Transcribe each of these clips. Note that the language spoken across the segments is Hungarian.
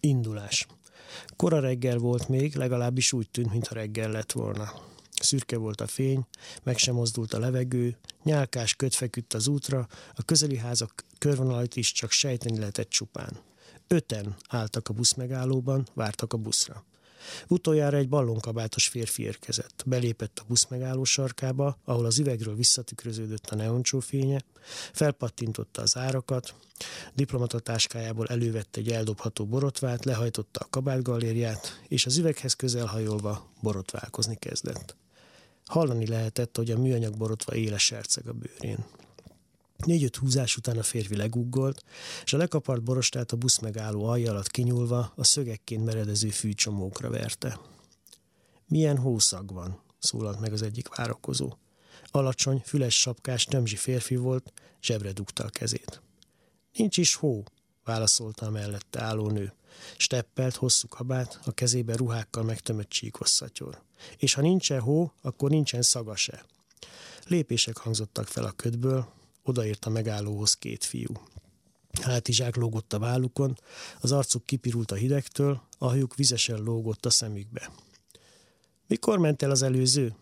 Indulás. Kora reggel volt még, legalábbis úgy tűnt, mintha reggel lett volna. Szürke volt a fény, meg sem mozdult a levegő, nyálkás köt feküdt az útra, a közeli házak körvonalait is csak sejteni lehetett csupán. Öten álltak a buszmegállóban, vártak a buszra. Utoljára egy ballonkabátos férfi érkezett. Belépett a busz megálló sarkába, ahol az üvegről visszatükröződött a neoncsó fénye, felpattintotta az árakat, diplomatatáskájából elővette egy eldobható borotvát, lehajtotta a kabátgalériát, és az üveghez közelhajolva borotválkozni kezdett. Hallani lehetett, hogy a műanyag borotva éles serceg a bőrén. Négy-öt húzás után a férfi leguggolt, és a lekapart borostát a busz megálló alja kinyúlva a szögekként meredező fűcsomókra verte. Milyen hószag van, szólalt meg az egyik várakozó. Alacsony, füles sapkás, tömzsi férfi volt, zsebre dugta a kezét. Nincs is hó, válaszolta a mellette álló nő. Steppelt, hosszú kabát, a kezébe ruhákkal megtömött csíkos szatyor. És ha nincsen hó, akkor nincsen szaga se. Lépések hangzottak fel a ködből, Odaért a megállóhoz két fiú. Hátizsák lógott a vállukon, az arcuk kipirult a hidegtől, a hajuk vizesen lógott a szemükbe. Mikor ment el az előző?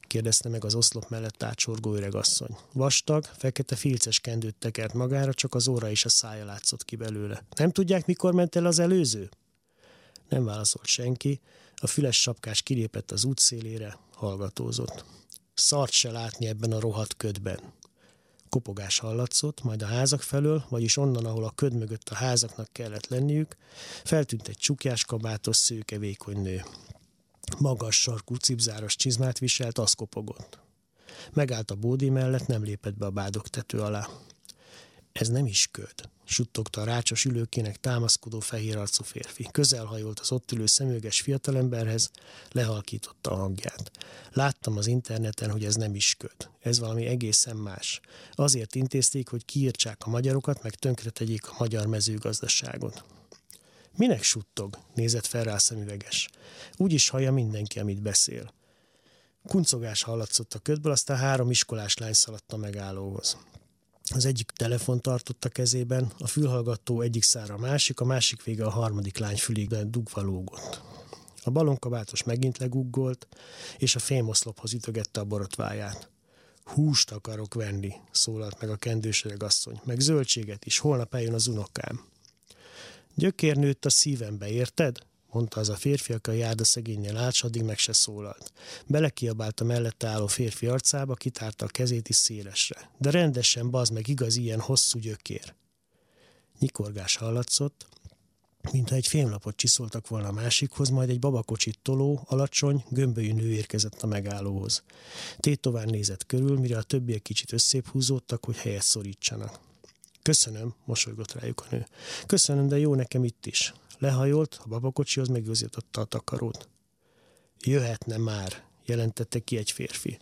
kérdezte meg az oszlop mellett átsorgó öregasszony. Vastag, fekete filces kendőt tekert magára, csak az óra és a szája látszott ki belőle. Nem tudják, mikor ment el az előző? Nem válaszolt senki, a füles sapkás kilépett az útszélére, hallgatózott. Szart se látni ebben a rohadt ködben. Kopogás hallatszott, majd a házak felől, vagyis onnan, ahol a köd mögött a házaknak kellett lenniük, feltűnt egy csukjás kabátos, szőke, vékony nő. Magas sarkú cipzáros csizmát viselt, az kopogott. Megállt a bódi mellett, nem lépett be a bádok tető alá. Ez nem is köd, suttogta a rácsos ülőkének támaszkodó fehér arcú férfi. Közelhajolt az ott ülő szemüveges fiatalemberhez, lehalkította a hangját. Láttam az interneten, hogy ez nem is köd. Ez valami egészen más. Azért intézték, hogy kiírtsák a magyarokat, meg tönkretegyék a magyar mezőgazdaságot. Minek suttog? nézett fel rá a szemüveges. Úgy is hallja mindenki, amit beszél. Kuncogás hallatszott a ködből, aztán három iskolás lány szaladt a megállóhoz. Az egyik telefon tartott a kezében, a fülhallgató egyik szára a másik, a másik vége a harmadik lány fülig dugva lógott. A balonkabátos megint leguggolt, és a fémoszlophoz ütögette a borotváját. Húst akarok venni, szólalt meg a kendős asszony, meg zöldséget is, holnap eljön az unokám. Gyökér nőtt a szívembe, érted? Mondta az a férfi, aki a járda szegénynél állt, addig meg se szólalt. Belekiabált a mellette álló férfi arcába, kitárta a kezét is szélesre. De rendesen, bazd meg, igaz ilyen hosszú gyökér. Nyikorgás hallatszott, mintha egy fémlapot csiszoltak volna a másikhoz, majd egy babakocsit toló, alacsony, gömbölyű nő érkezett a megállóhoz. Tétován nézett körül, mire a többiek kicsit összép húzódtak, hogy helyet szorítsanak. Köszönöm, mosolygott rájuk a nő. Köszönöm, de jó nekem itt is. Lehajolt, a babakocsihoz megőzította a takarót. Jöhetne már, jelentette ki egy férfi.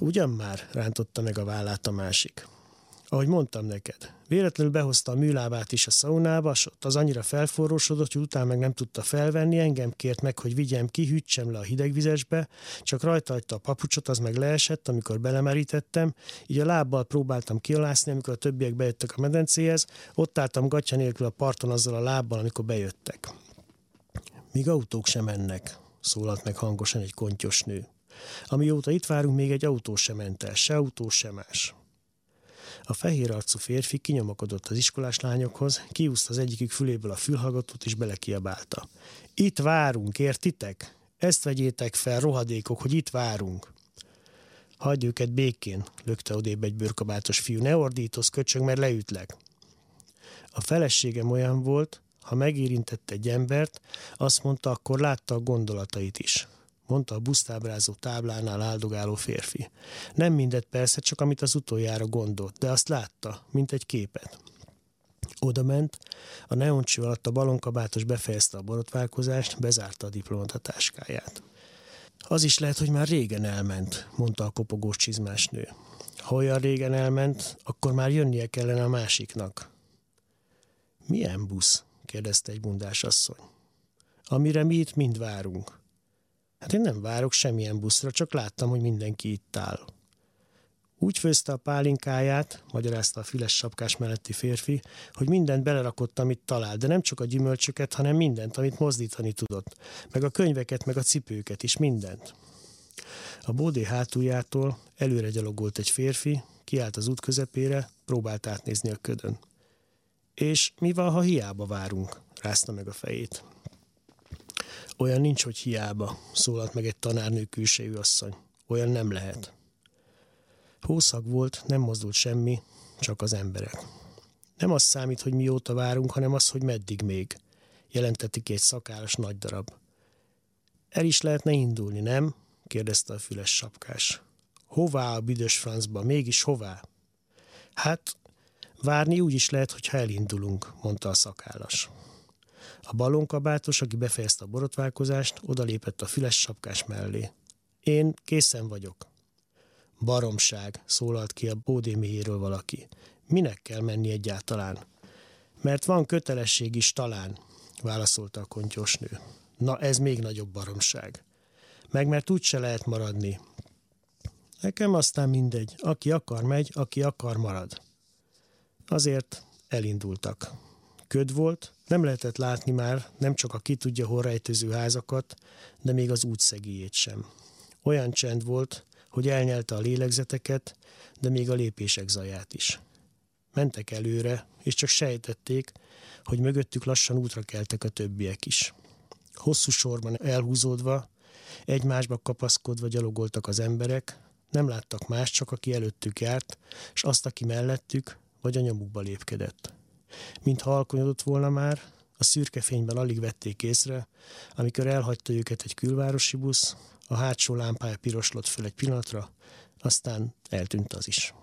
Ugyan már, rántotta meg a vállát a másik. Ahogy mondtam neked, véletlenül behozta a műlábát is a szaunába, s ott az annyira felforrósodott, hogy utána meg nem tudta felvenni, engem kért meg, hogy vigyem ki, hűtsem le a hidegvizesbe, csak rajta hagyta a papucsot, az meg leesett, amikor belemerítettem, így a lábbal próbáltam kialászni, amikor a többiek bejöttek a medencéhez, ott álltam gatya nélkül a parton azzal a lábbal, amikor bejöttek. Míg autók sem mennek, szólalt meg hangosan egy kontyos nő. Amióta itt várunk, még egy autó sem ment el, se autó, se más. A fehér arcú férfi kinyomakodott az iskolás lányokhoz, kiúzta az egyikük füléből a fülhallgatót és belekiabálta. Itt várunk, értitek? Ezt vegyétek fel, rohadékok, hogy itt várunk. Hagyj őket békén, lökte odébb egy bőrkabátos fiú. Ne ordítoz, köcsög, mert leütlek. A feleségem olyan volt, ha megérintett egy embert, azt mondta, akkor látta a gondolatait is mondta a busztábrázó táblánál áldogáló férfi. Nem mindet persze, csak amit az utoljára gondolt, de azt látta, mint egy képet. Oda ment, a neoncső alatt a balonkabátos befejezte a borotválkozást, bezárta a diplomatatáskáját. Az is lehet, hogy már régen elment, mondta a kopogós csizmás nő. Ha olyan régen elment, akkor már jönnie kellene a másiknak. Milyen busz? kérdezte egy bundás asszony. Amire mi itt mind várunk. Hát én nem várok semmilyen buszra, csak láttam, hogy mindenki itt áll. Úgy főzte a pálinkáját, magyarázta a füles sapkás melletti férfi, hogy mindent belerakott, amit talált, de nem csak a gyümölcsöket, hanem mindent, amit mozdítani tudott, meg a könyveket, meg a cipőket is, mindent. A bódé hátuljától előre gyalogolt egy férfi, kiállt az út közepére, próbált átnézni a ködön. És mi van, ha hiába várunk? rázta meg a fejét. Olyan nincs, hogy hiába, szólalt meg egy tanárnő külsejű asszony. Olyan nem lehet. Hószag volt, nem mozdult semmi, csak az emberek. Nem az számít, hogy mióta várunk, hanem az, hogy meddig még, jelentette egy szakállas nagy darab. El is lehetne indulni, nem? kérdezte a füles sapkás. Hová a büdös francba, mégis hová? Hát, várni úgy is lehet, hogyha elindulunk, mondta a szakállas. A balonkabátos, aki befejezte a borotválkozást, odalépett a füles sapkás mellé. Én készen vagyok. Baromság, szólalt ki a bódéméjéről valaki. Minek kell menni egyáltalán? Mert van kötelesség is talán, válaszolta a kontyosnő. Na ez még nagyobb baromság. Meg mert úgy se lehet maradni. Nekem aztán mindegy. Aki akar megy, aki akar marad. Azért elindultak. Köd volt, nem lehetett látni már nem csak a ki tudja hol rejtőző házakat, de még az útszegélyét sem. Olyan csend volt, hogy elnyelte a lélegzeteket, de még a lépések zaját is. Mentek előre, és csak sejtették, hogy mögöttük lassan útra keltek a többiek is. Hosszú sorban elhúzódva, egymásba kapaszkodva gyalogoltak az emberek, nem láttak más, csak aki előttük járt, és azt, aki mellettük, vagy a nyomukba lépkedett. Mintha alkonyodott volna már, a szürke fényben alig vették észre, amikor elhagyta őket egy külvárosi busz, a hátsó lámpája piroslott föl egy pillanatra, aztán eltűnt az is.